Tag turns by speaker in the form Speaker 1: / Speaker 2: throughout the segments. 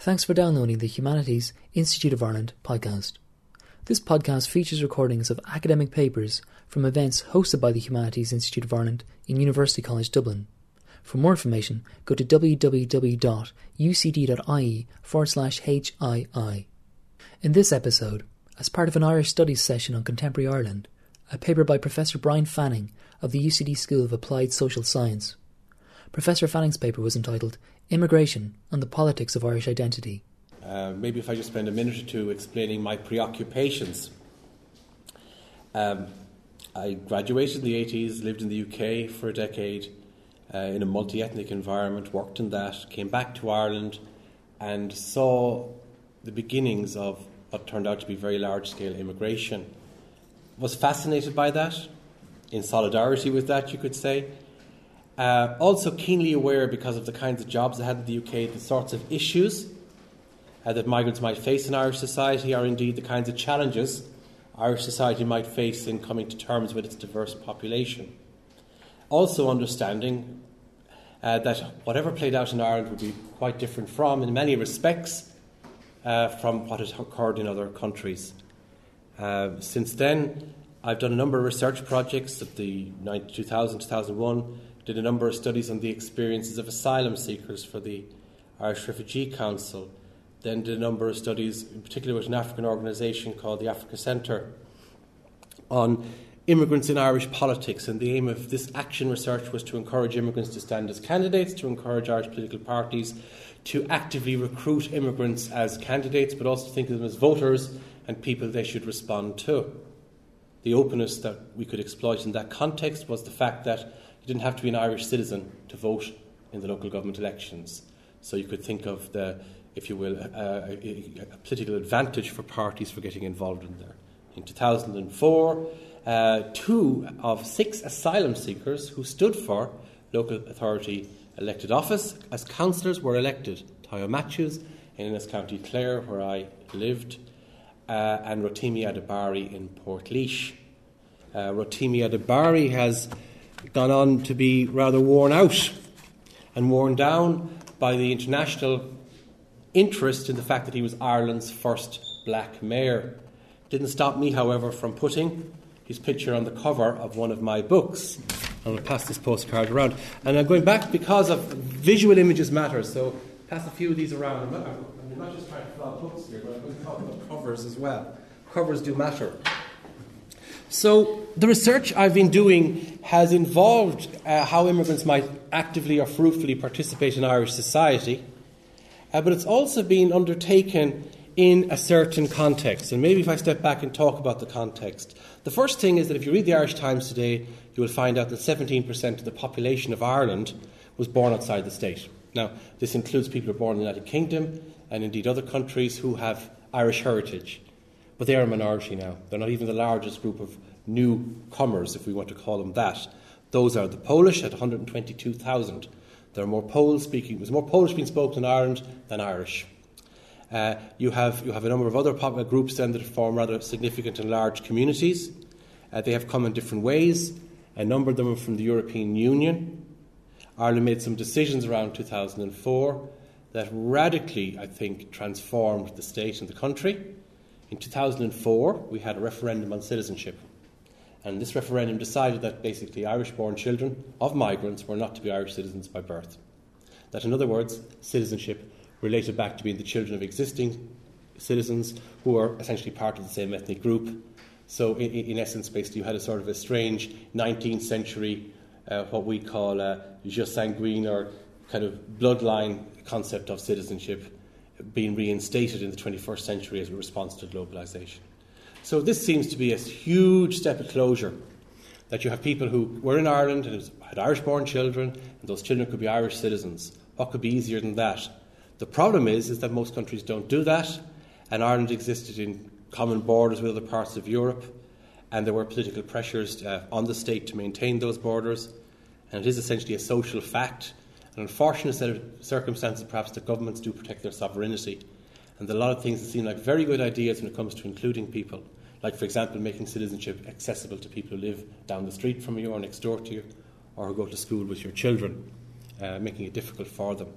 Speaker 1: Thanks for downloading the Humanities Institute of Ireland podcast. This podcast features recordings of academic papers from events hosted by the Humanities Institute of Ireland in University College Dublin. For more information, go to www.ucd.ie forward slash HII. In this episode, as part of an Irish Studies session on contemporary Ireland, a paper by Professor Bryan Fanning of the UCD School of Applied Social Science. Professor Fanning's paper was entitled Immigration and the Politics of Irish Identity.
Speaker 2: Uh, maybe if I just spend a minute or two explaining my preoccupations. Um, I graduated in the 80s, lived in the UK for a decade uh, in a multi ethnic environment, worked in that, came back to Ireland and saw the beginnings of what turned out to be very large scale immigration. Was fascinated by that, in solidarity with that, you could say. Uh, also, keenly aware because of the kinds of jobs I had in the UK, the sorts of issues uh, that migrants might face in Irish society, or indeed the kinds of challenges Irish society might face in coming to terms with its diverse population. Also, understanding uh, that whatever played out in Ireland would be quite different from, in many respects, uh, from what had occurred in other countries. Uh, since then, I've done a number of research projects of the 2000 2001 did a number of studies on the experiences of asylum seekers for the Irish Refugee Council, then did a number of studies, in particular with an African organisation called the Africa Centre, on immigrants in Irish politics. And the aim of this action research was to encourage immigrants to stand as candidates, to encourage Irish political parties to actively recruit immigrants as candidates, but also think of them as voters and people they should respond to. The openness that we could exploit in that context was the fact that you didn't have to be an Irish citizen to vote in the local government elections. So you could think of the, if you will, a, a, a political advantage for parties for getting involved in there. In 2004, uh, two of six asylum seekers who stood for local authority elected office as councillors were elected. Tayo Matthews in Ennis County Clare, where I lived, uh, and Rotimi Adebari in Portlaoise. Uh, Rotimi Adebari has gone on to be rather worn out and worn down by the international interest in the fact that he was Ireland's first black mayor. Didn't stop me, however, from putting his picture on the cover of one of my books. I'm going to pass this postcard around. And I'm going back because of visual images matter, so pass a few of these around. Not just trying to flog books here, but I'm going to talk about covers as well. Covers do matter. So, the research I've been doing has involved uh, how immigrants might actively or fruitfully participate in Irish society, uh, but it's also been undertaken in a certain context. And maybe if I step back and talk about the context. The first thing is that if you read the Irish Times today, you will find out that 17% of the population of Ireland was born outside the state. Now, this includes people who are born in the United Kingdom and indeed other countries who have Irish heritage but they are a minority now. They're not even the largest group of newcomers, if we want to call them that. Those are the Polish at 122,000. There are more Poles speaking. There's more Polish being spoken in Ireland than Irish. Uh, you have you have a number of other popular groups then that form rather significant and large communities. Uh, they have come in different ways. A number of them are from the European Union. Ireland made some decisions around 2004 that radically, I think, transformed the state and the country. In 2004, we had a referendum on citizenship. And this referendum decided that basically Irish born children of migrants were not to be Irish citizens by birth. That, in other words, citizenship related back to being the children of existing citizens who are essentially part of the same ethnic group. So, in, in essence, basically, you had a sort of a strange 19th century, uh, what we call a jus sanguinis or kind of bloodline concept of citizenship being reinstated in the 21st century as a response to globalization. So this seems to be a huge step of closure. That you have people who were in Ireland and had Irish born children, and those children could be Irish citizens. What could be easier than that? The problem is, is that most countries don't do that, and Ireland existed in common borders with other parts of Europe, and there were political pressures uh, on the state to maintain those borders, and it is essentially a social fact an unfortunate set of circumstances, perhaps, that governments do protect their sovereignty. And a lot of things that seem like very good ideas when it comes to including people, like, for example, making citizenship accessible to people who live down the street from you or next door to you, or who go to school with your children, uh, making it difficult for them.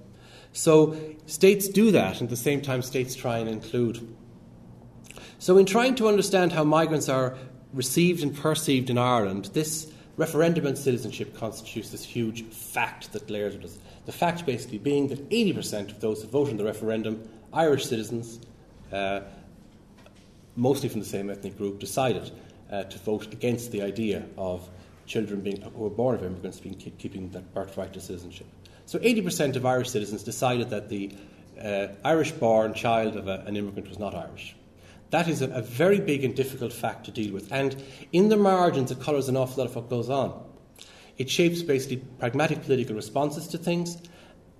Speaker 2: So states do that, and at the same time, states try and include. So, in trying to understand how migrants are received and perceived in Ireland, this referendum on citizenship constitutes this huge fact that layers with us. The fact basically being that 80% of those who vote in the referendum, Irish citizens, uh, mostly from the same ethnic group, decided uh, to vote against the idea of children being, who are born of immigrants being keep, keeping that birthright to citizenship. So 80% of Irish citizens decided that the uh, Irish born child of a, an immigrant was not Irish. That is a, a, very big and difficult fact to deal with. And in the margins, it colours an awful lot of what goes on. It shapes basically pragmatic political responses to things.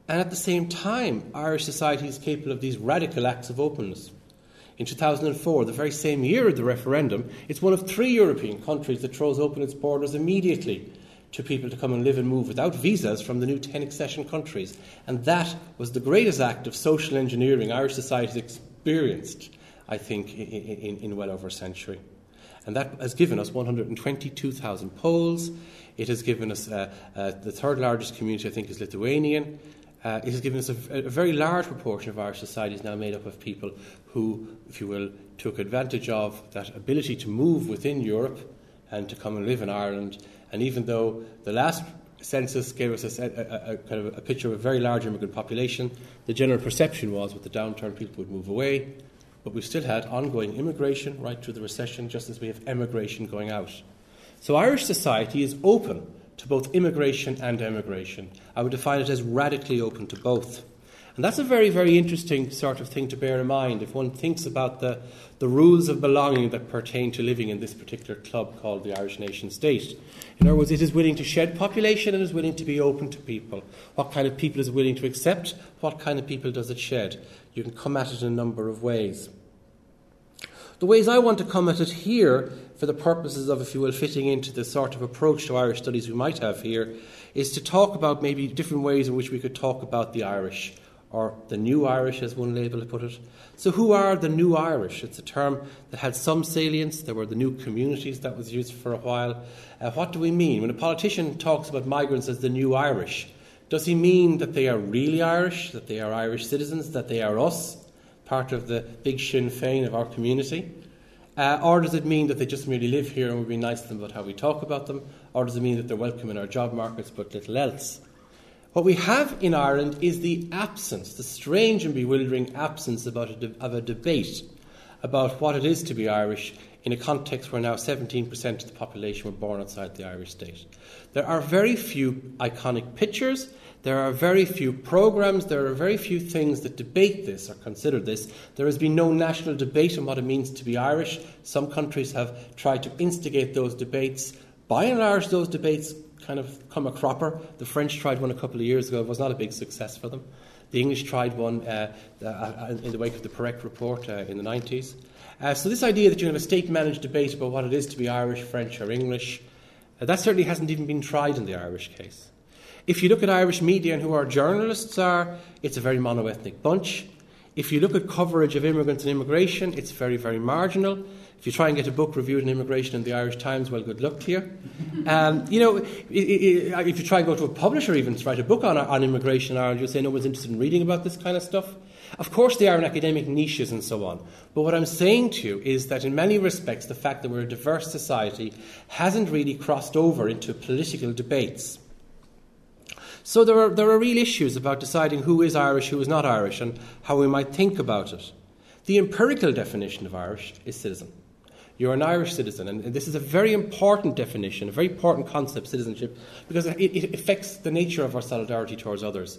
Speaker 2: And at the same time, Irish society is capable of these radical acts of openness. In 2004, the very same year of the referendum, it's one of three European countries that throws open its borders immediately to people to come and live and move without visas from the new 10 accession countries. And that was the greatest act of social engineering Irish society has experienced, I think, in, in, in well over a century. And that has given us 122,000 Poles. It has given us uh, uh, the third largest community, I think, is Lithuanian. Uh, it has given us a, a, very large proportion of Irish society is now made up of people who, if you will, took advantage of that ability to move within Europe and to come and live in Ireland and even though the last census gave us a, a, a, kind of a picture of a very large immigrant population, the general perception was with the downturn people would move away. But we've still had ongoing immigration right through the recession, just as we have emigration going out. So Irish society is open to both immigration and emigration. I would define it as radically open to both. And that's a very, very interesting sort of thing to bear in mind if one thinks about the, the rules of belonging that pertain to living in this particular club called the Irish nation state. In other words, it is willing to shed population and is willing to be open to people. What kind of people is willing to accept? What kind of people does it shed? You can come at it in a number of ways. The ways I want to come at it here, for the purposes of, if you will, fitting into the sort of approach to Irish studies we might have here, is to talk about maybe different ways in which we could talk about the Irish or the New Irish, as one label put it. So, who are the New Irish? It's a term that had some salience. There were the new communities that was used for a while. Uh, what do we mean? When a politician talks about migrants as the New Irish, does he mean that they are really Irish, that they are Irish citizens, that they are us, part of the big Sinn Féin of our community? Uh, or does it mean that they just merely live here and we'll be nice to them about how we talk about them? Or does it mean that they're welcome in our job markets but little else? What we have in Ireland is the absence, the strange and bewildering absence about a de- of a debate about what it is to be Irish in a context where now 17% of the population were born outside the Irish state. There are very few iconic pictures, there are very few programs, there are very few things that debate this or consider this. There has been no national debate on what it means to be Irish. Some countries have tried to instigate those debates. By and large, those debates kind of come a cropper. The French tried one a couple of years ago, it was not a big success for them. The English tried one uh, uh, uh in the wake of the Parekh report uh, in the 90s. Uh, so, this idea that you have a state managed debate about what it is to be Irish, French, or English, uh, that certainly hasn't even been tried in the Irish case. If you look at Irish media and who our journalists are, it's a very monoethnic bunch. If you look at coverage of immigrants and immigration, it's very, very marginal. If you try and get a book reviewed on immigration in the Irish Times, well, good luck to you. Um, you know, if you try and go to a publisher even to write a book on, on immigration in Ireland, you'll say no one's interested in reading about this kind of stuff. Of course, they are in academic niches and so on. But what I'm saying to you is that in many respects, the fact that we're a diverse society hasn't really crossed over into political debates. So there are, there are real issues about deciding who is Irish, who is not Irish, and how we might think about it. The empirical definition of Irish is citizen. You're an Irish citizen. And this is a very important definition, a very important concept, citizenship, because it, it affects the nature of our solidarity towards others.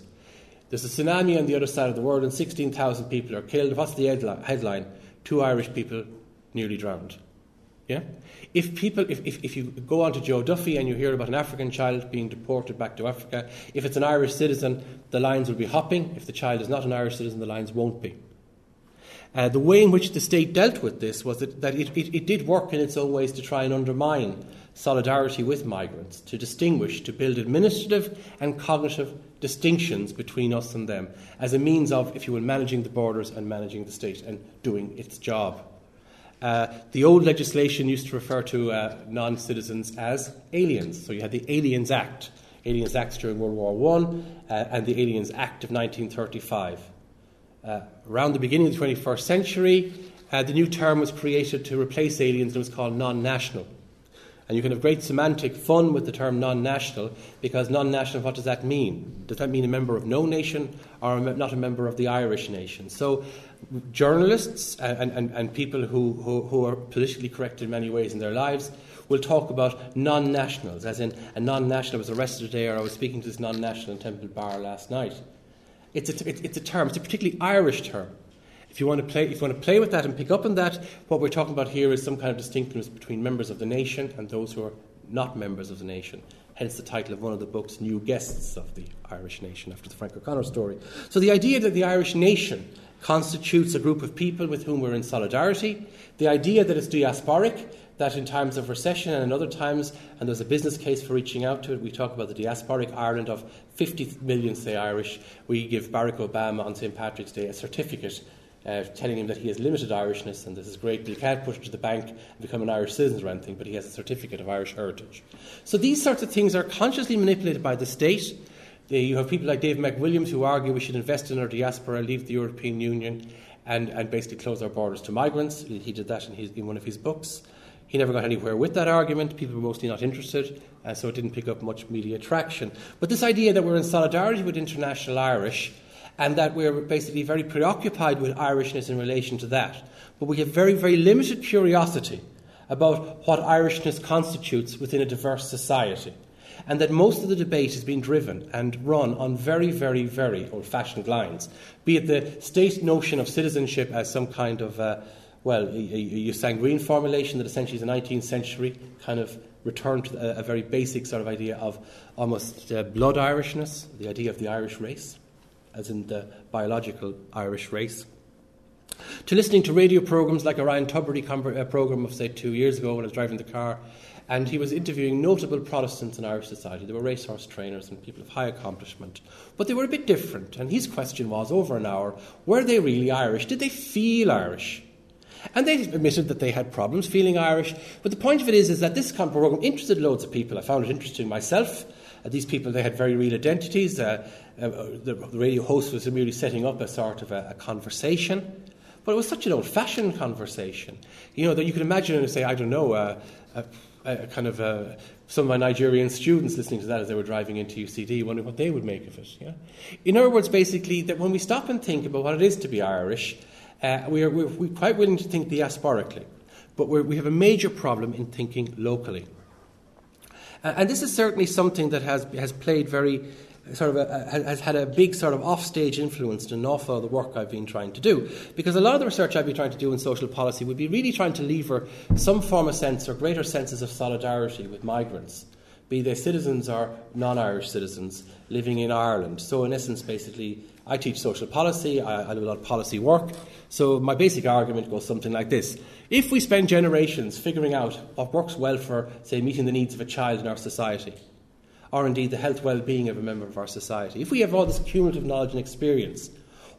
Speaker 2: There's a tsunami on the other side of the world, and 16,000 people are killed. What's the headline? Two Irish people nearly drowned. Yeah? If people, if, if, if you go on to Joe Duffy and you hear about an African child being deported back to Africa, if it's an Irish citizen, the lines will be hopping. If the child is not an Irish citizen, the lines won't be. Uh, the way in which the state dealt with this was that, that it, it, it, did work in its own ways to try and undermine solidarity with migrants, to distinguish, to build administrative and cognitive distinctions between us and them as a means of, if you will, managing the borders and managing the state and doing its job. Uh, the old legislation used to refer to uh, non citizens as aliens. So you had the Aliens Act Aliens Acts during World War One uh, and the Aliens Act of 1935. Uh, around the beginning of the 21st century, uh, the new term was created to replace aliens and it was called non national. And you can have great semantic fun with the term non national because non national, what does that mean? Does that mean a member of no nation or not a member of the Irish nation? So, journalists and, and, and people who, who, who are politically correct in many ways in their lives will talk about non nationals, as in a non national was arrested today, or I was speaking to this non national in Temple Bar last night. It's a, it's a term, it's a particularly Irish term. If you, want to play, if you want to play with that and pick up on that, what we're talking about here is some kind of distinctness between members of the nation and those who are not members of the nation. Hence the title of one of the books, New Guests of the Irish Nation, after the Frank O'Connor story. So the idea that the Irish nation constitutes a group of people with whom we're in solidarity, the idea that it's diasporic, that in times of recession and in other times, and there's a business case for reaching out to it, we talk about the diasporic Ireland of 50 million, say, Irish. We give Barack Obama on St. Patrick's Day a certificate uh, telling him that he has limited Irishness and this is great, but he can't put it to the bank and become an Irish citizen or anything, but he has a certificate of Irish heritage. So these sorts of things are consciously manipulated by the state. You have people like Dave McWilliams who argue we should invest in our diaspora, leave the European Union, and, and basically close our borders to migrants. He did that in, his, in one of his books. He never got anywhere with that argument. People were mostly not interested, and so it didn't pick up much media traction. But this idea that we're in solidarity with international Irish and that we're basically very preoccupied with Irishness in relation to that. But we have very, very limited curiosity about what Irishness constitutes within a diverse society. And that most of the debate has been driven and run on very, very, very old fashioned lines. Be it the state notion of citizenship as some kind of, uh, well, a, a, formulation that essentially is a 19th century kind of return to a, a very basic sort of idea of almost uh, blood Irishness, the idea of the Irish race as in the biological Irish race, to listening to radio programs like a Ryan Tubridy uh, program of, say, two years ago when I was driving the car, and he was interviewing notable Protestants in Irish society. They were racehorse trainers and people of high accomplishment, but they were a bit different. And his question was over an hour were they really Irish? Did they feel Irish? And they admitted that they had problems feeling Irish. But the point of it is, is that this program interested loads of people. I found it interesting myself. Uh, these people, they had very real identities. Uh, uh, the, the, radio host was merely setting up a sort of a, a conversation. But it was such an old fashioned conversation. You know, that you could imagine and say, I don't know, uh, a, kind of uh, some of my Nigerian students listening to that as they were driving into UCD, wondering what they would make of it. Yeah? In other words, basically, that when we stop and think about what it is to be Irish, uh, we are, we're, we're, quite willing to think diasporically, but we have a major problem in thinking locally. And this is certainly something that has, has played very sort of a, has had a big sort of offstage influence in an awful lot of the work I've been trying to do. Because a lot of the research I've been trying to do in social policy would be really trying to lever some form of sense or greater senses of solidarity with migrants, be they citizens or non Irish citizens living in Ireland. So, in essence, basically, I teach social policy, I, I do a lot of policy work. So, my basic argument goes something like this If we spend generations figuring out what works well for, say, meeting the needs of a child in our society, or indeed the health well-being of a member of our society. If we have all this cumulative knowledge and experience,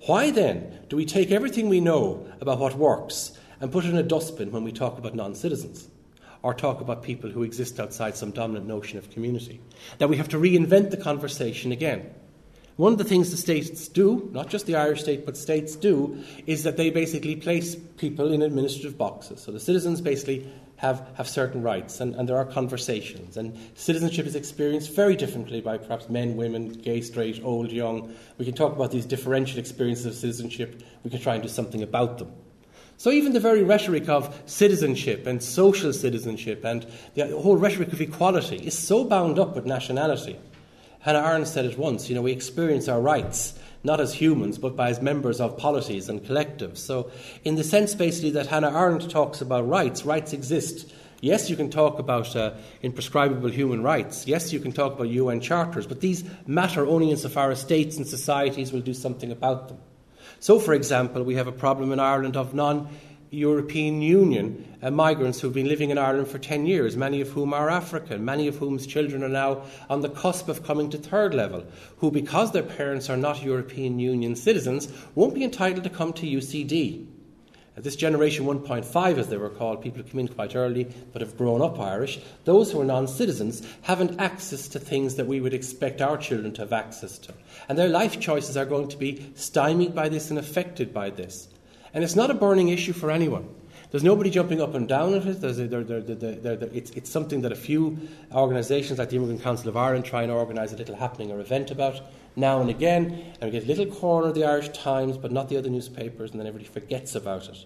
Speaker 2: why then do we take everything we know about what works and put it in a dustbin when we talk about non-citizens? Or talk about people who exist outside some dominant notion of community. That we have to reinvent the conversation again. One of the things the states do, not just the Irish state, but states do, is that they basically place people in administrative boxes. So the citizens basically have, have certain rights, and, and there are conversations. And citizenship is experienced very differently by perhaps men, women, gay, straight, old, young. We can talk about these differential experiences of citizenship. We can try and do something about them. So, even the very rhetoric of citizenship and social citizenship and the whole rhetoric of equality is so bound up with nationality. Hannah Arendt said it once you know, we experience our rights not as humans, but by as members of polities and collectives. So, in the sense basically that Hannah Arendt talks about rights, rights exist. Yes, you can talk about uh, imprescriptible human rights. Yes, you can talk about UN charters, but these matter only insofar as states and societies will do something about them. So, for example, we have a problem in Ireland of non European Union uh, migrants who've been living in Ireland for 10 years, many of whom are African, many of whose children are now on the cusp of coming to third level, who, because their parents are not European Union citizens, won't be entitled to come to UCD. this generation 1.5, as they were called, people who come in quite early but have grown up Irish, those who are non citizens haven't access to things that we would expect our children to have access to. And their life choices are going to be stymied by this and affected by this. And it's not a burning issue for anyone. There's nobody jumping up and down at it. it's, it's something that a few organisations like the Immigrant Council of Ireland try and organise a little happening or event about now and again, and we get a little corner of the Irish Times, but not the other newspapers, and then everybody forgets about it.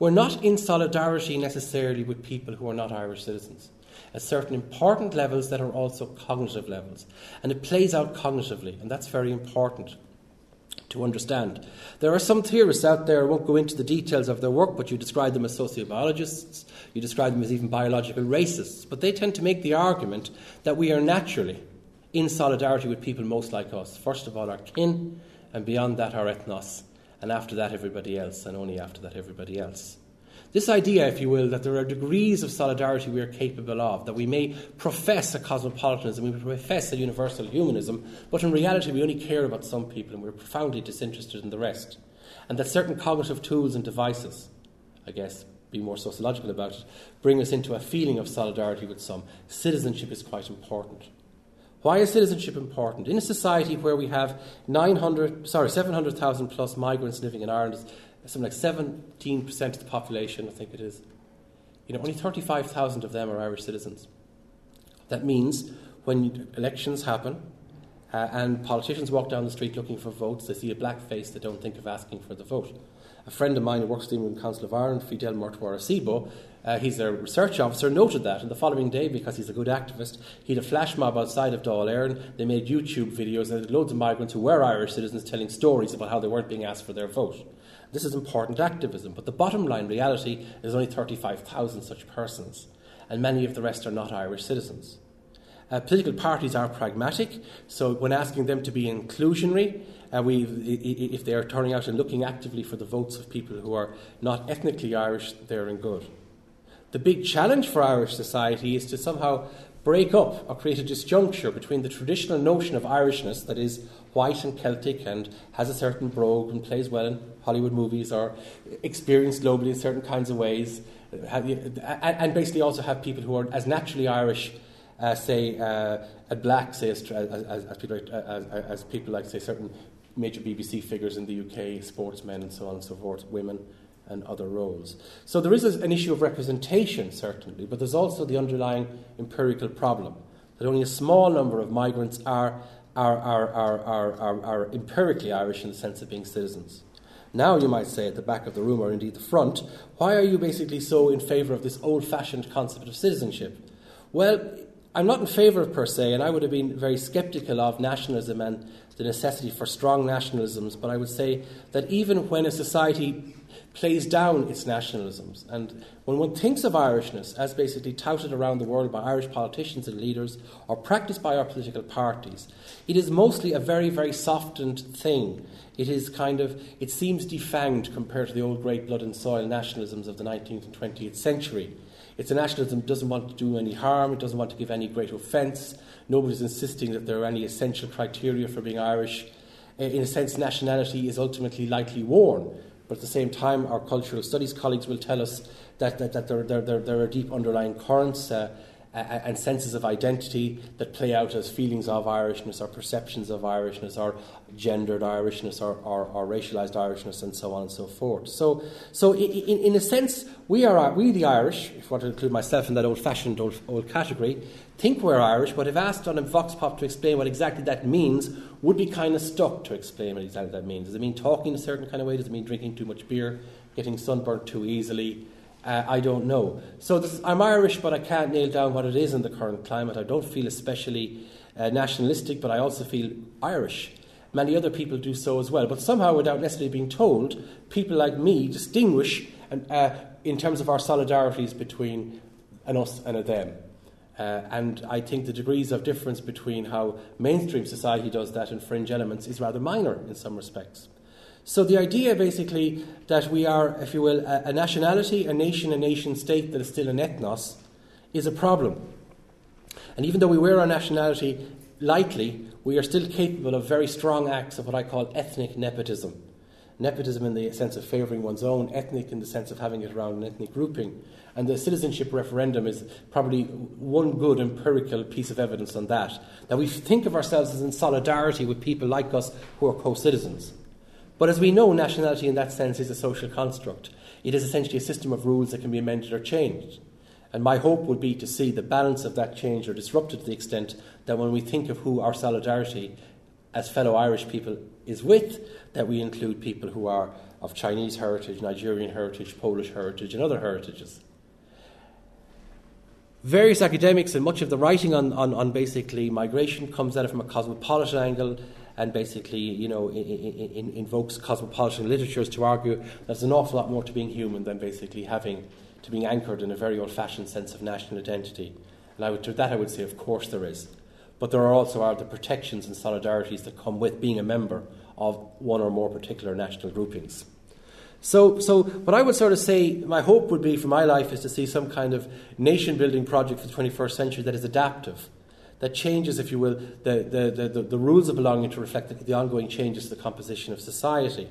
Speaker 2: We're not in solidarity necessarily with people who are not Irish citizens at certain important levels that are also cognitive levels. And it plays out cognitively, and that's very important to understand. There are some theorists out there, I won't go into the details of their work, but you describe them as sociobiologists, you describe them as even biological racists, but they tend to make the argument that we are naturally in solidarity with people most like us. First of all, our kin, and beyond that, our ethnos, and after that, everybody else, and only after that, everybody else. This idea, if you will, that there are degrees of solidarity we are capable of, that we may profess a cosmopolitanism, we may profess a universal humanism, but in reality we only care about some people and we're profoundly disinterested in the rest. And that certain cognitive tools and devices, I guess, be more sociological about it, bring us into a feeling of solidarity with some. Citizenship is quite important. Why is citizenship important? In a society where we have 900, sorry, 700,000 plus migrants living in Ireland, something like 17% of the population, I think it is, you know, only 35,000 of them are Irish citizens. That means when elections happen uh, and politicians walk down the street looking for votes, they see a black face, they don't think of asking for the vote. A friend of mine who works in the Council of Ireland, Fidele Mutwarasibo, uh, he's a research officer, noted that. And the following day, because he's a good activist, he had a flash mob outside of Dáil Éireann. They made YouTube videos and loads of migrants who were Irish citizens telling stories about how they weren't being asked for their vote. This is important activism, but the bottom line reality is only 35,000 such persons, and many of the rest are not Irish citizens. Uh, political parties are pragmatic, so when asking them to be inclusionary, uh, we, if they are turning out and looking actively for the votes of people who are not ethnically Irish, they're in good. The big challenge for Irish society is to somehow break up or create a disjuncture between the traditional notion of Irishness, that is white and Celtic and has a certain brogue and plays well in Hollywood movies or experienced globally in certain kinds of ways, and basically also have people who are as naturally Irish, uh, say, uh, black, say, as, as, as, people as, as people like, say, certain major BBC figures in the UK, sportsmen and so on and so forth, women and other roles. So there is an issue of representation, certainly, but there's also the underlying empirical problem that only a small number of migrants are, are, are, are, are, are, are empirically Irish in the sense of being citizens. Now, you might say at the back of the room, or indeed the front, why are you basically so in favour of this old fashioned concept of citizenship? Well, I'm not in favour of per se, and I would have been very sceptical of nationalism and the necessity for strong nationalisms, but I would say that even when a society plays down its nationalisms. And when one thinks of Irishness as basically touted around the world by Irish politicians and leaders or practiced by our political parties, it is mostly a very, very softened thing. It is kind of, it seems defanged compared to the old great blood and soil nationalisms of the 19th and 20th century. It's a nationalism that doesn't want to do any harm, it doesn't want to give any great offence. Nobody's insisting that there are any essential criteria for being Irish. Eh, in a sense, nationality is ultimately lightly worn but at the same time, our cultural studies colleagues will tell us that, that, that there, there, there, there are deep underlying currents uh, and senses of identity that play out as feelings of Irishness or perceptions of Irishness or gendered Irishness or, or, or racialized Irishness and so on and so forth. So, so in, in a sense, we are we the Irish, if I want to include myself in that old-fashioned old, old category, think we're Irish, but if asked on a vox pop to explain what exactly that means, would be kind of stuck to explain what exactly that means. Does it mean talking a certain kind of way? Does it mean drinking too much beer, getting sunburnt too easily? Uh, I don't know. So this, I'm Irish, but I can't nail down what it is in the current climate. I don't feel especially uh, nationalistic, but I also feel Irish. Many other people do so as well. But somehow, without necessarily being told, people like me distinguish uh, in terms of our solidarities between an us and a them. Uh, and I think the degrees of difference between how mainstream society does that and fringe elements is rather minor in some respects. So the idea basically that we are, if you will, a, a nationality, a nation, a nation state that is still an ethnos is a problem. And even though we wear our nationality lightly, we are still capable of very strong acts of what I call ethnic nepotism. nepotism in the sense of favouring one's own, ethnic in the sense of having it around an ethnic grouping. And the citizenship referendum is probably one good empirical piece of evidence on that. That we think of ourselves as in solidarity with people like us who are co citizens. But as we know, nationality in that sense is a social construct. It is essentially a system of rules that can be amended or changed. And my hope would be to see the balance of that change or disrupted to the extent that when we think of who our solidarity as fellow Irish people is with, that we include people who are of Chinese heritage, Nigerian heritage, Polish heritage, and other heritages. Various academics and much of the writing on, on, on basically migration comes at it from a cosmopolitan angle and basically, you know, in, in, in, invokes cosmopolitan literatures to argue there's an awful lot more to being human than basically having to being anchored in a very old-fashioned sense of national identity. And I would, to that I would say, of course there is. But there are also are the protections and solidarities that come with being a member of one or more particular national groupings. So, so what I would sort of say, my hope would be for my life is to see some kind of nation building project for the 21st century that is adaptive, that changes, if you will, the, the, the, the rules of belonging to reflect the, the ongoing changes to the composition of society.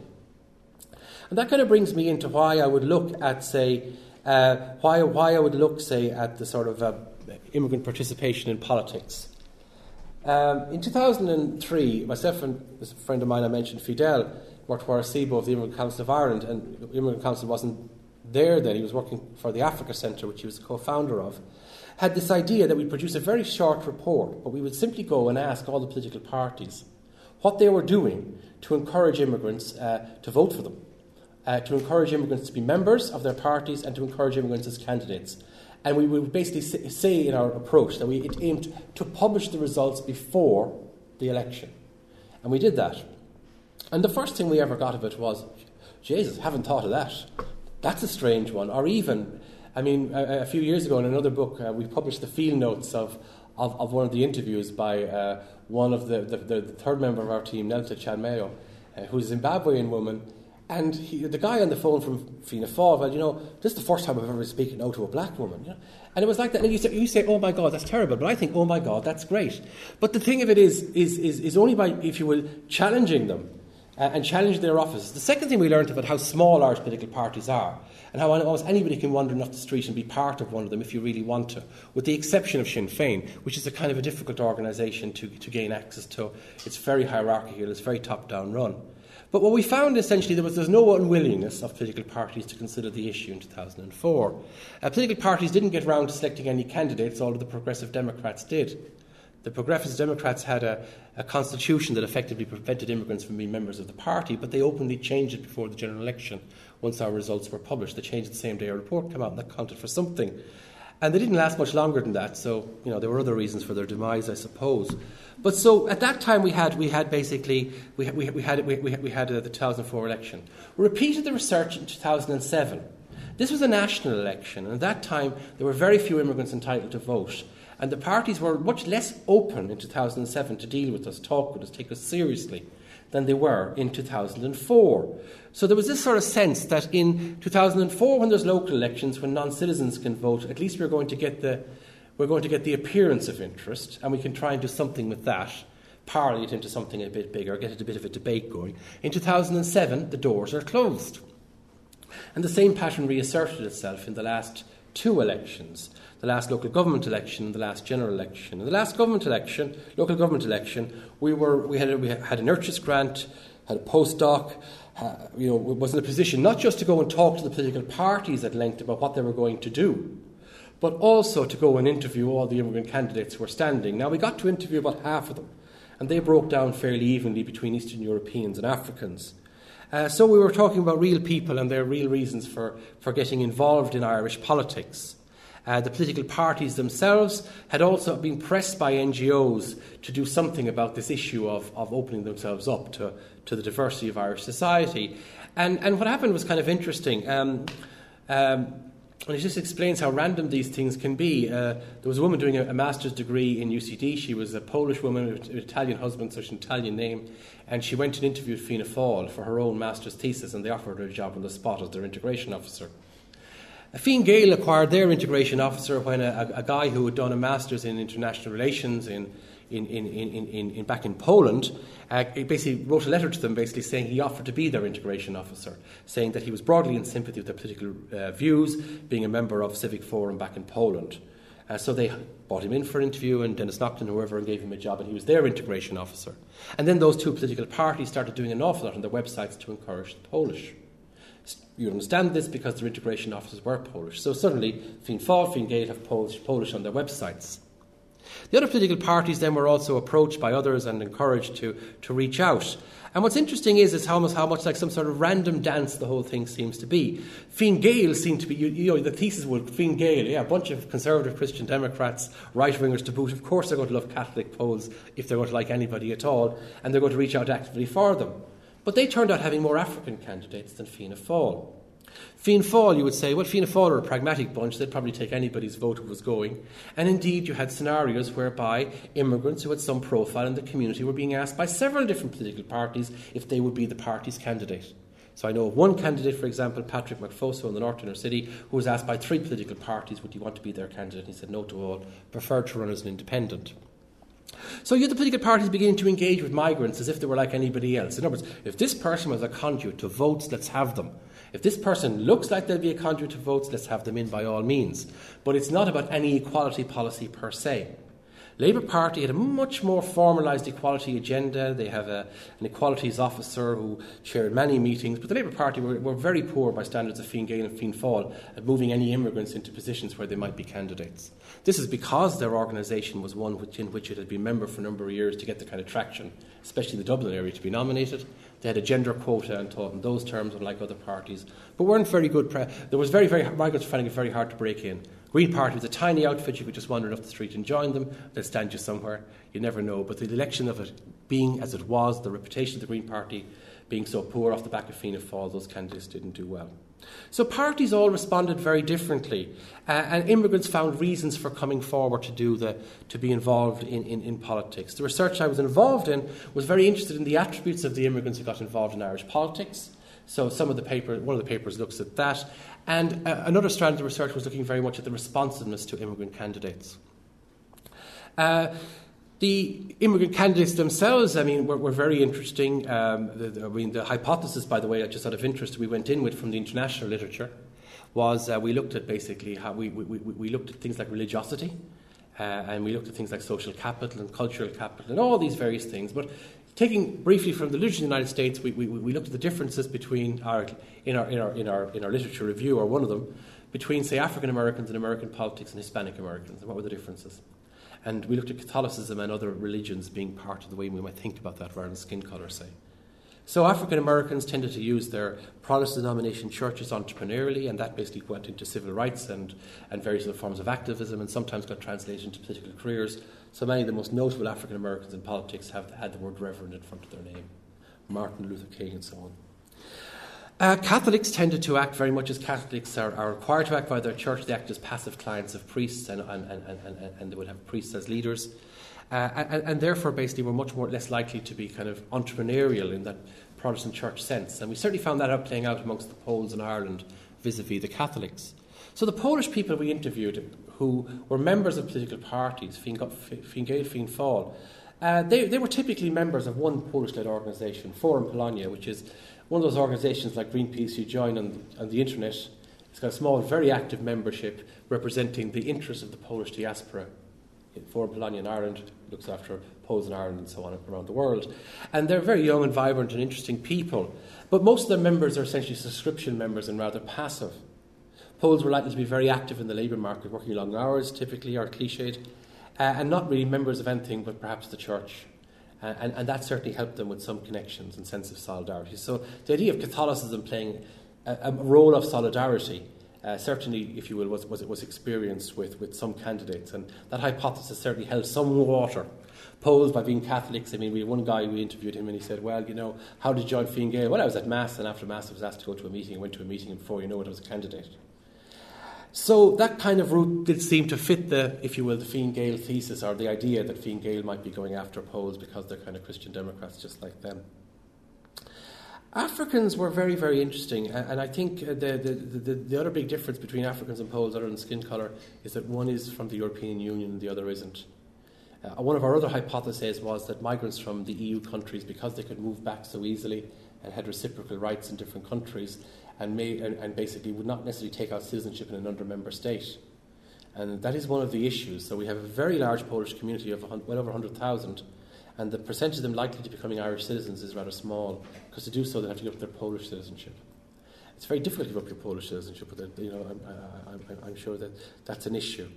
Speaker 2: And that kind of brings me into why I would look at, say, uh, why, why I would look, say, at the sort of uh, immigrant participation in politics. Um, in 2003, myself and a friend of mine I mentioned, Fidel, worked for Arecibo of the Immigrant Council of Ireland, and the Immigrant Council wasn't there then. He was working for the Africa Centre, which he was co founder of. Had this idea that we'd produce a very short report, but we would simply go and ask all the political parties what they were doing to encourage immigrants uh, to vote for them, uh, to encourage immigrants to be members of their parties, and to encourage immigrants as candidates. And we would basically say in our approach that we it aimed to publish the results before the election. And we did that. And the first thing we ever got of it was, Jesus, haven't thought of that. That's a strange one. Or even, I mean, a, a few years ago in another book, uh, we published the field notes of, of, of, one of the interviews by uh, one of the, the, the, third member of our team, Neltah Chadamoyo, uh, who's a Zimbabwean woman. And he, the guy on the phone from Fianna Fáil, well, you know, this is the first time I've ever spoken out to a black woman. You know? And it was like that. And you say, you say, oh my God, that's terrible. But I think, oh my God, that's great. But the thing of it is, is, is, is only by, if you will, challenging them uh, and challenge their offices. The second thing we learned about how small Irish political parties are, and how almost anybody can wander off the street and be part of one of them if you really want to, with the exception of Sinn Féin, which is a kind of a difficult organisation to, to gain access to. It's very hierarchical, it's very top down run. But what we found essentially there was there's no unwillingness of political parties to consider the issue in 2004. Uh, political parties didn't get round to selecting any candidates, although the Progressive Democrats did. The Progressive Democrats had a, a, constitution that effectively prevented immigrants from being members of the party, but they openly changed it before the general election once our results were published. They changed the same day our report came out, and that counted for something. And they didn't last much longer than that, so you know there were other reasons for their demise, I suppose. But so at that time we had we had basically we had, we, we had we, we had uh, the 2004 election. We repeated the research in 2007. This was a national election, and at that time there were very few immigrants entitled to vote. And the parties were much less open in 2007 to deal with us, talk with us, take us seriously than they were in 2004. So there was this sort of sense that in 2004, when there's local elections, when non citizens can vote, at least we're going to get the we're going to get the appearance of interest, and we can try and do something with that, parley it into something a bit bigger, get a bit of a debate going. In 2007, the doors are closed. And the same pattern reasserted itself in the last two elections the last local government election, the last general election. In the last government election, local government election, we, were, we, had, we had an IRCHSS grant, had a postdoc, uh, you know, was in a position not just to go and talk to the political parties at length about what they were going to do, but also to go and interview all the immigrant candidates who were standing. Now, we got to interview about half of them, and they broke down fairly evenly between Eastern Europeans and Africans. Uh, so we were talking about real people and their real reasons for, for getting involved in Irish politics. Uh, the political parties themselves had also been pressed by NGOs to do something about this issue of, of opening themselves up to, to the diversity of Irish society. And, and what happened was kind of interesting. Um, um, and it just explains how random these things can be. Uh, there was a woman doing a, a, master's degree in UCD. She was a Polish woman with an Italian husband, such an Italian name. And she went and interviewed Fianna Fáil for her own master's thesis, and they offered her a job on the spot as their integration officer. Fine Gael acquired their integration officer when a, a, guy who had done a master's in international relations in, in, in, in, in, back in Poland, uh, basically wrote a letter to them basically saying he offered to be their integration officer, saying that he was broadly in sympathy with their political uh, views, being a member of Civic Forum back in Poland. Uh, so they brought him in for an interview, and Denis Naughten, whoever, and gave him a job, and he was their integration officer. And then those two political parties started doing an awful lot on their websites to encourage the Polish. You understand this because their integration officers were Polish. So suddenly, Fine Gael, Fine Gael have Polish, Polish on their websites. The other political parties then were also approached by others and encouraged to, to reach out. And what's interesting is, is how much, how much like some sort of random dance the whole thing seems to be. Fine Gael seemed to be, you, you know, the thesis was Fine Gael, yeah, a bunch of conservative Christian Democrats, right wingers to boot. Of course, they're going to love Catholic Poles if they're going to like anybody at all, and they're going to reach out actively for them. But they turned out having more African candidates than Fianna Fáil. Fianna Fáil, you would say, well, Fianna Fáil are a pragmatic bunch, they'd probably take anybody's vote who was going. And indeed, you had scenarios whereby immigrants who had some profile in the community were being asked by several different political parties if they would be the party's candidate. So I know of one candidate, for example, Patrick McFoso in the North Inner City, who was asked by three political parties, would he want to be their candidate? And he said no to all, preferred to run as an independent. So you had the political parties beginning to engage with migrants as if they were like anybody else. In other words, if this person was a conduit to votes, let's have them. If this person looks like they'll be a conduit to votes, let's have them in by all means. But it's not about any equality policy per se. Labour Party had a much more formalised equality agenda. They have a, an equalities officer who chaired many meetings, but the Labour Party were, were very poor by standards of Fine Gael and Fianna Fáil at moving any immigrants into positions where they might be candidates. This is because their organisation was one which, in which it had been member for a number of years to get the kind of traction, especially the Dublin area, to be nominated. They had a gender quota and taught in those terms, unlike other parties, but weren't very good. Pre- there was very, very migrants finding it very hard to break in. Green Party was a tiny outfit. You could just wander up the street and join them. They'll stand you somewhere. You never know. But the election of it being as it was, the reputation of the Green Party being so poor off the back of Fianna Fáil, those candidates didn't do well. So parties all responded very differently, uh, and immigrants found reasons for coming forward to do the to be involved in, in, in politics. The research I was involved in was very interested in the attributes of the immigrants who got involved in Irish politics. So some of the paper, one of the papers looks at that, and uh, another strand of the research was looking very much at the responsiveness to immigrant candidates. Uh, the immigrant candidates themselves, I mean, were, were very interesting. Um, the, the, I mean, the hypothesis, by the way, just out of interest, we went in with from the international literature was uh, we looked at basically how we, we, we looked at things like religiosity, uh, and we looked at things like social capital and cultural capital and all these various things. But Taking briefly from the literature in the United States, we, we, we looked at the differences between our in, our, in, our, in, our, in our literature review, or one of them, between, say, African Americans and American politics and Hispanic Americans, and what were the differences. And we looked at Catholicism and other religions being part of the way we might think about that rather than skin colour, say. So African Americans tended to use their Protestant denomination churches entrepreneurially, and that basically went into civil rights and, and various other forms of activism, and sometimes got translated into political careers. So many of the most notable African Americans in politics have had the word reverend in front of their name Martin Luther King, and so on. Uh, Catholics tended to act very much as Catholics are, are, required to act by their church. They act as passive clients of priests, and, and, and, and, and they would have priests as leaders. Uh, and, and, therefore, basically, were much more less likely to be kind of entrepreneurial in that Protestant church sense. And we certainly found that out playing out amongst the Poles in Ireland vis a vis the Catholics. So the Polish people we interviewed, who were members of political parties, Fine Gael, Fine uh, they, they were typically members of one Polish-led organisation, Forum Polonia, which is one of those organisations like Greenpeace you join on, on the internet. It's got a small, very active membership representing the interests of the Polish diaspora Forum Polonia in Ireland looks after Poles in Ireland and so on around the world. And they're very young and vibrant and interesting people. But most of their members are essentially subscription members and rather passive. Poles were likely to be very active in the labour market, working long hours, typically, or cliched, uh, and not really members of anything but perhaps the church. Uh, and, and that certainly helped them with some connections and sense of solidarity. So the idea of Catholicism playing a, a role of solidarity uh, certainly, if you will, was, was, was experienced with, with some candidates. And that hypothesis certainly held some water. Poles, by being Catholics, I mean, we had one guy, we interviewed him and he said, Well, you know, how did you join Fine Gael? Well, I was at Mass, and after Mass, I was asked to go to a meeting. I went to a meeting, and before you know it, I was a candidate. So that kind of route did seem to fit the, if you will, the Fine Gael thesis or the idea that Fine Gael might be going after Poles because they're kind of Christian Democrats just like them. Africans were very, very interesting, and I think the, the, the, the, other big difference between Africans and Poles, other than skin colour, is that one is from the European Union and the other isn't. Uh, one of our other hypotheses was that migrants from the EU countries, because they could move back so easily and had reciprocal rights in different countries, and, and, and basically would not necessarily take out citizenship in another member state. And that is one of the issues. So we have a very large Polish community of well over 100,000, and the percentage of them likely to be becoming Irish citizens is rather small, because to do so they have to give up their Polish citizenship. It's very difficult to give up your Polish citizenship, but you know, I'm, I'm, I'm sure that that's an issue.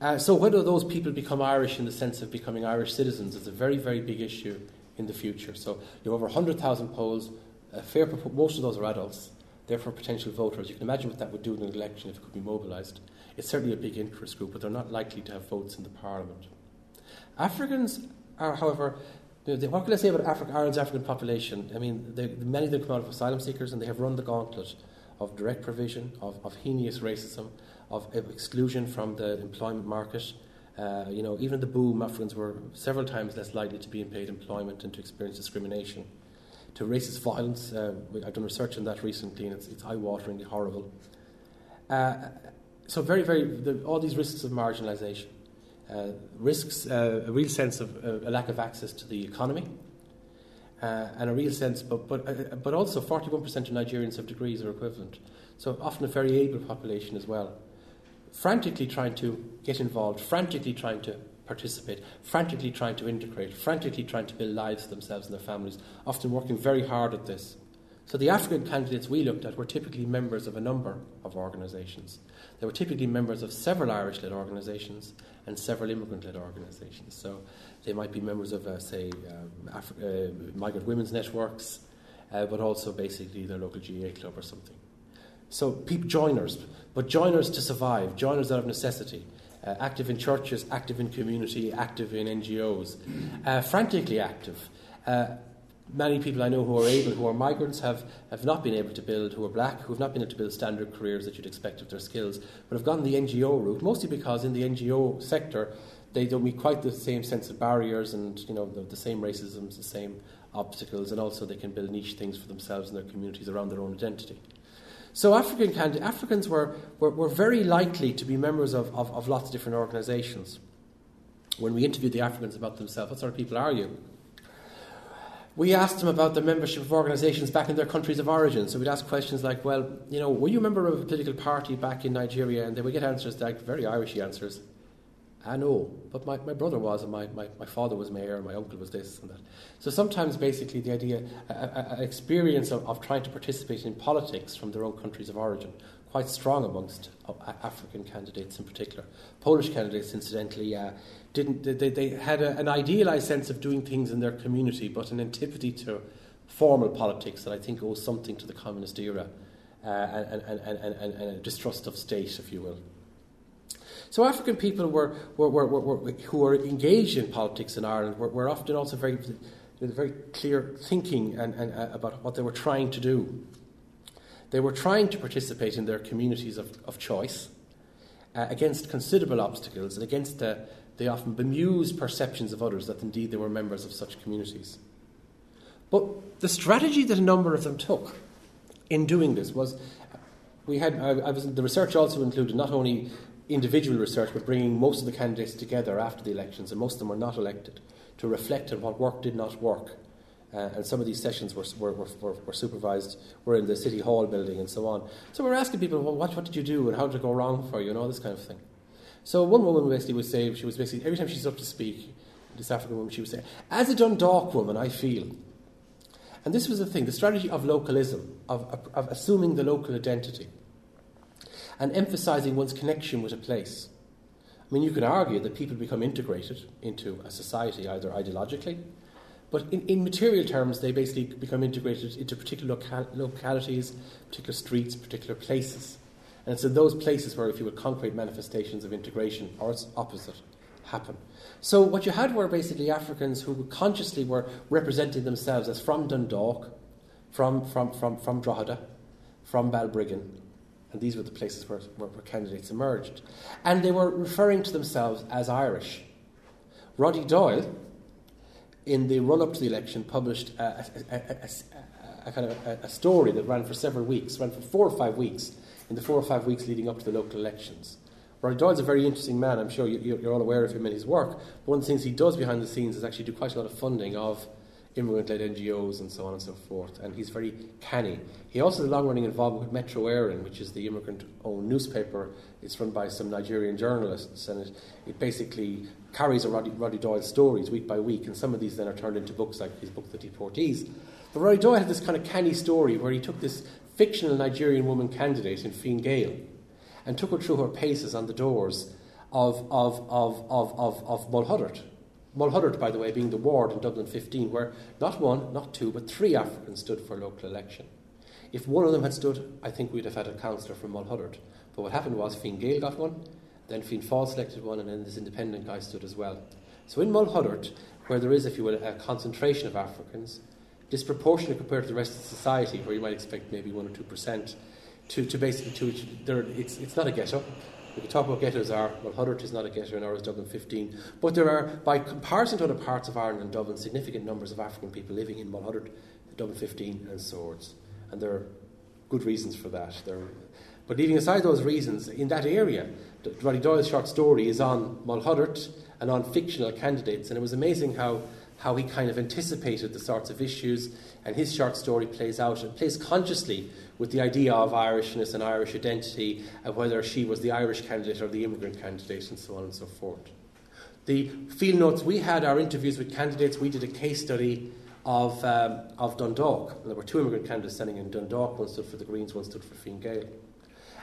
Speaker 2: Uh, so whether those people become Irish in the sense of becoming Irish citizens is a very, very big issue in the future. So you have over 100,000 Poles, a fair most of those are adults, therefore potential voters. You can imagine what that would do in an election if it could be mobilised. It's certainly a big interest group, but they're not likely to have votes in the Parliament. Africans are, however, what can I say about Africa, Ireland's African population? I mean, they, many of them come out of asylum seekers and they have run the gauntlet of direct provision, of, of heinous racism, of exclusion from the employment market. Uh, you know, even the boom, Africans were several times less likely to be in paid employment and to experience discrimination. To racist violence, uh, I've done research on that recently, and it's, it's eye-wateringly horrible. Uh, so, very, very, the, all these risks of marginalisation, uh, risks, uh, a real sense of uh, a lack of access to the economy, and a real sense, but, but, but also 41% of Nigerians have degrees or equivalent. So, often a very able population as well frantically trying to get involved, frantically trying to participate, frantically trying to integrate, frantically trying to build lives for themselves and their families, often working very hard at this. So the African candidates we looked at were typically members of a number of organisations. They were typically members of several Irish led organisations and several immigrant led organisations. So they might be members of, uh, say, um, Afri- uh, migrant women's networks, uh, but also basically their local GAA club or something. So, people, joiners, but joiners to survive, joiners out of necessity, uh, active in churches, active in community, active in NGOs, uh, frantically active. Uh, many people I know who are able, who are migrants, have, have not been able to build, who are black, who have not been able to build standard careers that you'd expect of their skills, but have gone the NGO route, mostly because in the NGO sector, they don't meet quite the same sense of barriers and you know the, the same racisms, the same obstacles, and also they can build niche things for themselves and their communities around their own identity. So African Africans were, were, were, very likely to be members of, of, of lots of different organisations. When we interviewed the Africans about themselves, what sort of people are you? We asked them about their membership of organisations back in their countries of origin. So we'd ask questions like, well, you know, were you a member of a political party back in Nigeria? And they would get answers like very Irishy answers. I know, but my, my brother was, and my, my, my father was mayor, and my uncle was this and that. So sometimes, basically, the idea, experience of, of trying to participate in politics from their own countries of origin, quite strong amongst uh, African candidates in particular. Polish candidates, incidentally, uh, didn't they, they had a, an idealised sense of doing things in their community, but an antipathy to formal politics that I think owes something to the communist era, uh, and, and, and, and, and a distrust of state, if you will. So African people were, were, were, were who were engaged in politics in Ireland were, often also very, very clear thinking and, and, uh, about what they were trying to do. They were trying to participate in their communities of, of choice uh, against considerable obstacles and against the, the often bemused perceptions of others that indeed they were members of such communities. But the strategy that a number of them took in doing this was we had I, I was the research also included not only individual research, but bringing most of the candidates together after the elections, and most of them were not elected, to reflect on what work did not work. Uh, and some of these sessions were, were, were, were, supervised, were in the City Hall building and so on. So we were asking people, well, what, what did you do and how did it go wrong for you and all this kind of thing. So one woman basically would say, she was basically, every time she's up to speak, this African woman, she would say, as a Dundalk woman, I feel. And this was the thing, the strategy of localism, of, of, of assuming the local identity and emphasizing one's connection with a place. I mean, you could argue that people become integrated into a society either ideologically, but in, in material terms, they basically become integrated into particular local, localities, particular streets, particular places. And it's in those places where, if you would, concrete manifestations of integration or its opposite happen. So, what you had were basically Africans who consciously were representing themselves as from Dundalk, from, from, from, from Drogheda, from Balbriggan, and these were the places where, where, where candidates emerged. And they were referring to themselves as Irish. Roddy Doyle, in the run up to the election, published a, a, a, a kind of a, story that ran for several weeks, ran for four or five weeks, in the four or five weeks leading up to the local elections, Roddy Doyle's a very interesting man. I'm sure you, are all aware of him and his work. But one of the things he does behind the scenes is actually do quite a lot of funding of immigrant-led NGOs and so on and so forth. And he's very canny. He also has a long-running involvement with Metro Éireann, which is the immigrant-owned newspaper. It's run by some Nigerian journalists, and it, it basically carries a Roddy, Roddy Doyle stories week by week. And some of these then are turned into books like his book, The Deportees. But Roddy Doyle had this kind of canny story where he took this fictional Nigerian woman candidate in Fine Gael and took her through her paces on the doors of, of, of, of, of, of Mulhuddart. Mulhuddart, by the way, being the ward in Dublin 15, where not one, not two, but three Africans stood for local election. If one of them had stood, I think we'd have had a councillor from Mulhuddart. But what happened was Fine Gael got one, then Fianna Fáil selected one, and then this independent guy stood as well. So in Mulhuddart, where there is, if you will, a concentration of Africans, disproportionate compared to the rest of society, where you might expect maybe one or two percent, to, to basically to it's it's not a ghetto. We can talk about ghettos are well, Huddart is not a ghetto, and ours Dublin 15. But there are, by comparison to other parts of Ireland and Dublin, significant numbers of African people living in Mulhuddart, Dublin 15, and Swords, and there are good reasons for that. There, but leaving aside those reasons, in that area, Roddy Doyle's short story is on Mulhuddart and on fictional candidates, and it was amazing how how he kind of anticipated the sorts of issues, and his short story plays out and plays consciously with the idea of Irishness and Irish identity, and whether she was the Irish candidate or the immigrant candidate, and so on and so forth. The field notes we had, our interviews with candidates, we did a case study of, um, of Dundalk. There were two immigrant candidates standing in Dundalk, one stood for the Greens, one stood for Fine Gael.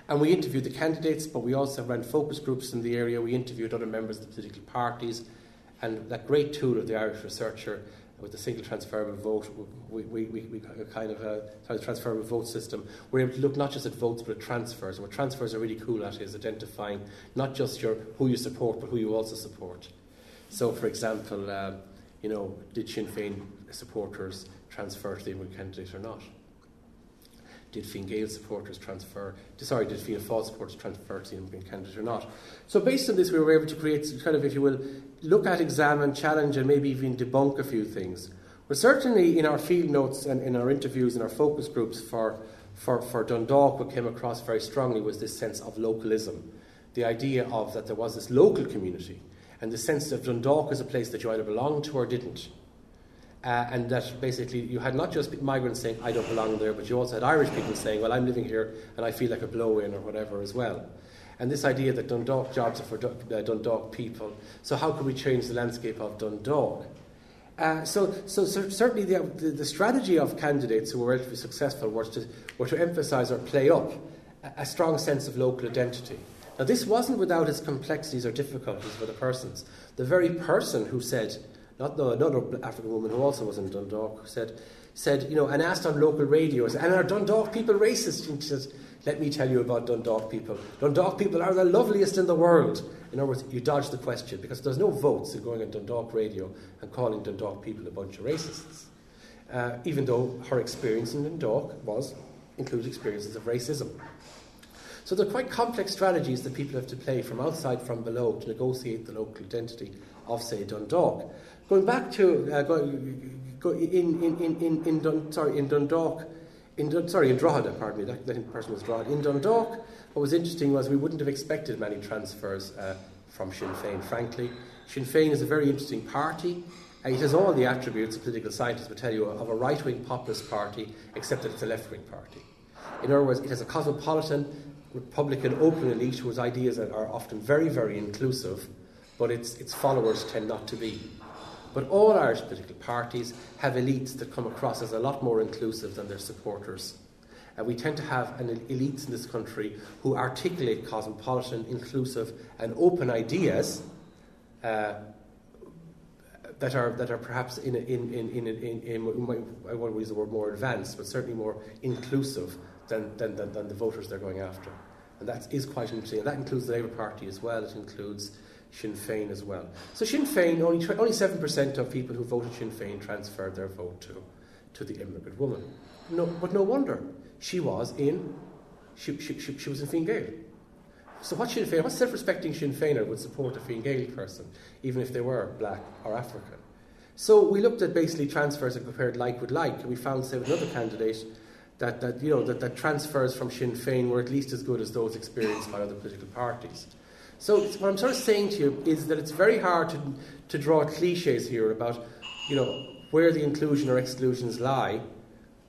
Speaker 2: And we interviewed the candidates, but we also ran focus groups in the area. We interviewed other members of the political parties and that great tool of the Irish researcher with the single transferable vote, we, we, we, we kind of a uh, transferable vote system, we're able to look not just at votes but at transfers. And what transfers are really cool at is identifying not just your who you support but who you also support. So, for example, uh, you know, did Sinn Féin supporters transfer to the Immigrant candidate or not? Did Fine Gael supporters transfer, sorry, did Fianna Fáil supporters transfer to the immigrant candidate or not? So based on this, we were able to create kind of, if you will, look at, examine, challenge, and maybe even debunk a few things. But certainly in our field notes and in our interviews and our focus groups for, for, for Dundalk, what came across very strongly was this sense of localism. The idea of that there was this local community and the sense that Dundalk is a place that you either belonged to or didn't. Uh, and that basically you had not just migrants saying, I don't belong there, but you also had Irish people saying, Well, I'm living here and I feel like a blow in or whatever as well. And this idea that Dundalk jobs are for uh, Dundalk people. So, how can we change the landscape of Dundalk? Uh, so, so, so, certainly the, the, the, strategy of candidates who were relatively successful was to, were to emphasise or play up a, a strong sense of local identity. Now, this wasn't without its complexities or difficulties for the persons. The very person who said, not no, another African woman who also was in Dundalk, said, said, you know, and asked on local radios, and are Dundalk people racist? And she says, let me tell you about Dundalk people. Dundalk people are the loveliest in the world. In other words, you dodge the question because there's no votes in going on Dundalk radio and calling Dundalk people a bunch of racists. Uh, even though her experience in Dundalk was includes experiences of racism. So there are quite complex strategies that people have to play from outside, from below, to negotiate the local identity of, say, Dundalk. Going back to uh, go, go in, in, in, in, in Dun, sorry, in Dundalk, in Dun, sorry, in Drogheda, pardon me, that, that person was Drogheda. In Dundalk, what was interesting was we wouldn't have expected many transfers uh, from Sinn Féin, frankly. Sinn Féin is a very interesting party. Uh, it has all the attributes, a political scientist would tell you, of a right wing populist party, except that it's a left wing party. In other words, it has a cosmopolitan, Republican, open elite whose ideas are often very, very inclusive, but its, its followers tend not to be. But all Irish political parties have elites that come across as a lot more inclusive than their supporters. And we tend to have an elites in this country who articulate cosmopolitan, inclusive, and open ideas uh, that are that are perhaps in in in in, in, in I won't use the word more advanced, but certainly more inclusive than, than, than, than the voters they're going after. And that is quite interesting. And that includes the Labour Party as well. It includes Sinn Féin as well. So Sinn Féin, only, only 7% of people who voted Sinn Féin transferred their vote to, to the immigrant woman. No, but no wonder. She was in, she, she, she, she was in Fine Gael. So what Sinn Féin, what self-respecting Sinn Féiner would support a Fine Gael person, even if they were black or African? So we looked at basically transfers and compared like with like, and we found, say, with another candidate, that, that, you know, that, that transfers from Sinn Féin were at least as good as those experienced by other political parties. So what I'm sort of saying to you is that it's very hard to, to draw cliches here about, you know, where the inclusion or exclusions lie.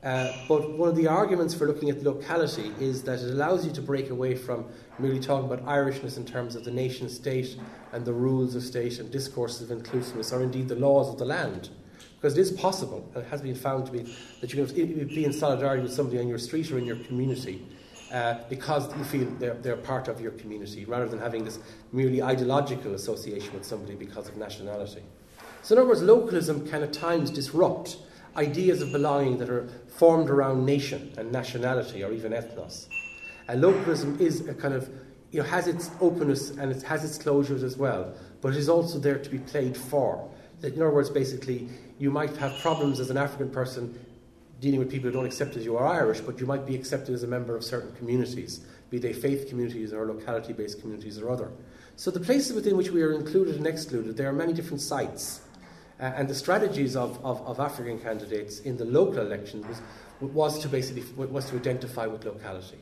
Speaker 2: Uh, but one of the arguments for looking at locality is that it allows you to break away from merely talking about Irishness in terms of the nation state and the rules of state and discourses of inclusiveness, or indeed the laws of the land. Because it is possible, and it has been found to be, that you can be in solidarity with somebody on your street or in your community uh, because you feel they're, they're part of your community, rather than having this merely ideological association with somebody because of nationality. So, in other words, localism can at times disrupt ideas of belonging that are formed around nation and nationality or even ethnos. And localism is a kind of, you know, has its openness and it has its closures as well, but it is also there to be played for. In other words, basically, you might have problems as an African person dealing with people who don't accept as you are Irish, but you might be accepted as a member of certain communities, be they faith communities or locality based communities or other. So the places within which we are included and excluded, there are many different sites. Uh, and the strategies of, of, of, African candidates in the local elections was, was to basically was to identify with locality.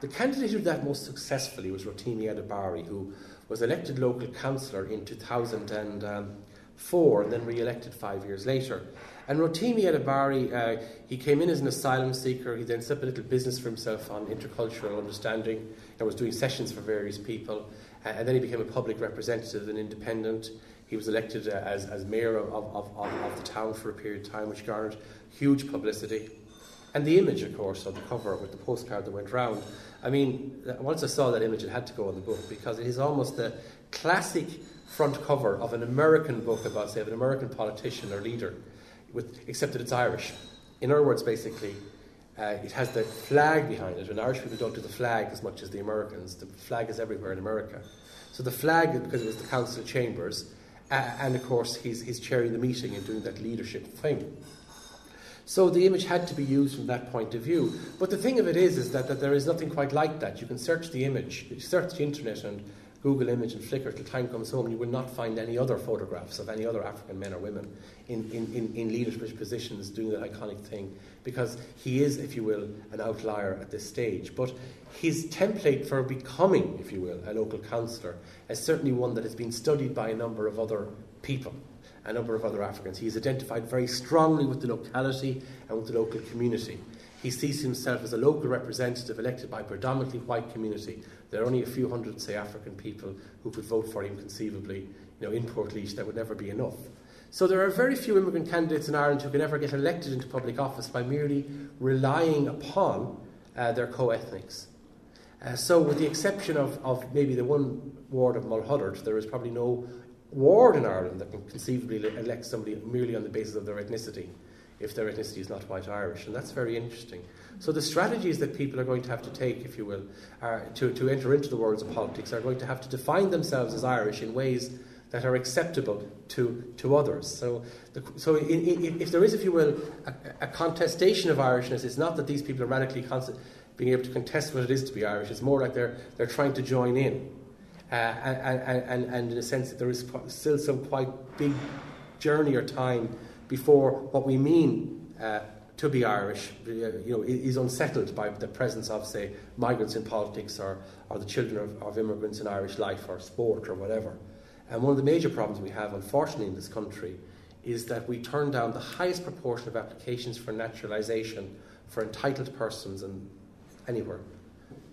Speaker 2: The candidate who did that most successfully was Rotimi Adebari, who was elected local councillor in 2004 and then re-elected five years later. And Rotimi Adebari, uh, he came in as an asylum seeker. He then set up a little business for himself on intercultural understanding and was doing sessions for various people. Uh, and then he became a public representative and independent. He was elected uh, as, as mayor of, of, of, of, the town for a period of time, which garnered huge publicity. And the image, of course, of the cover with the postcard that went round. I mean, once I saw that image, it had to go on the book because it is almost the classic front cover of an American book about, say, an American politician or leader with, except that it's Irish. In other words, basically, uh, it has the flag behind it, and Irish people don't do the flag as much as the Americans. The flag is everywhere in America. So the flag, because it was the council chambers, uh, and of course, he's, he's chairing the meeting and doing that leadership thing. So the image had to be used from that point of view. But the thing of it is, is that, that there is nothing quite like that. You can search the image, search the internet, and Google image and Flickr till time comes home, you will not find any other photographs of any other African men or women in, in, in, in leadership positions doing that iconic thing because he is, if you will, an outlier at this stage. But his template for becoming, if you will, a local councillor is certainly one that has been studied by a number of other people, a number of other Africans. He is identified very strongly with the locality and with the local community. He sees himself as a local representative elected by a predominantly white community. There are only a few hundred, say, African people who could vote for him conceivably. You know, in Port Portlaoise, that would never be enough. So there are very few immigrant candidates in Ireland who can ever get elected into public office by merely relying upon uh, their co-ethnics. Uh, so, with the exception of, of maybe the one ward of Mulhuddart, there is probably no ward in Ireland that can conceivably elect somebody merely on the basis of their ethnicity if their ethnicity is not white Irish. And that's very interesting. So the strategies that people are going to have to take, if you will, are to, to enter into the worlds of politics are going to have to define themselves as Irish in ways that are acceptable to, to others. So, the, so in, in, if there is, if you will, a, a, contestation of Irishness, it's not that these people are radically being able to contest what it is to be Irish. It's more like they're, they're trying to join in. Uh, and, and, and in a sense that there is still some quite big journey or time before what we mean uh, to be Irish, you know, is unsettled by the presence of, say, migrants in politics or, or the children of, of immigrants in Irish life or sport or whatever. And one of the major problems we have, unfortunately, in this country is that we turn down the highest proportion of applications for naturalisation for entitled persons and anywhere,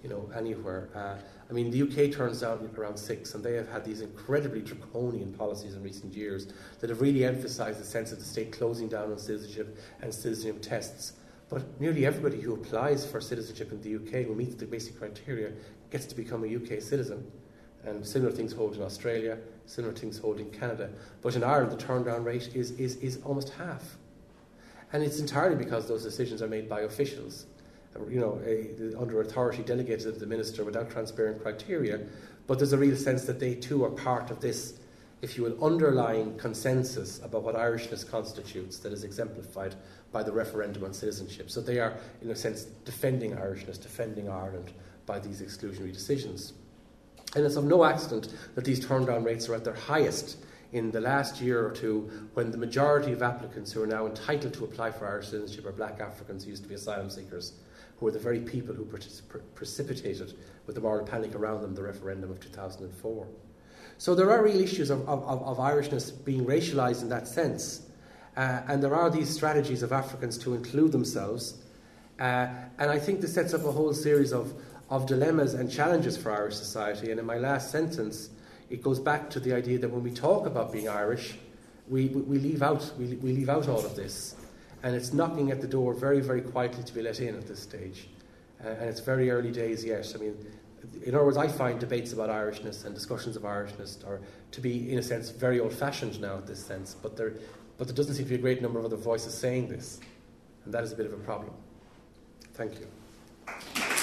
Speaker 2: you know, anywhere. Uh, I mean, the UK turns out around six, and they have had these incredibly draconian policies in recent years that have really emphasised the sense of the state closing down on citizenship and citizenship tests. But nearly everybody who applies for citizenship in the UK, who meets the basic criteria, gets to become a UK citizen. And similar things hold in Australia, similar things hold in Canada. But in Ireland, the turn down rate is, is, is almost half. And it's entirely because those decisions are made by officials you know, a, under authority delegated to the minister without transparent criteria, but there's a real sense that they too are part of this, if you will, underlying consensus about what Irishness constitutes that is exemplified by the referendum on citizenship. So they are, in a sense, defending Irishness, defending Ireland by these exclusionary decisions. And it's of no accident that these turn down rates are at their highest in the last year or two when the majority of applicants who are now entitled to apply for Irish citizenship are black Africans who used to be asylum seekers who were the very people who precipitated, with the moral panic around them, the referendum of 2004. So there are real issues of, of, of Irishness being racialised in that sense. Uh, and there are these strategies of Africans to include themselves. Uh, and I think this sets up a whole series of, of dilemmas and challenges for Irish society. And in my last sentence, it goes back to the idea that when we talk about being Irish, we, we leave, out, we, we leave out all of this. And it's knocking at the door very, very quietly to be let in at this stage. Uh, and it's very early days yet. I mean, in other words, I find debates about Irishness and discussions of Irishness are to be, in a sense, very old fashioned now, in this sense. But there, but there doesn't seem to be a great number of other voices saying this. And that is a bit of a problem. Thank you.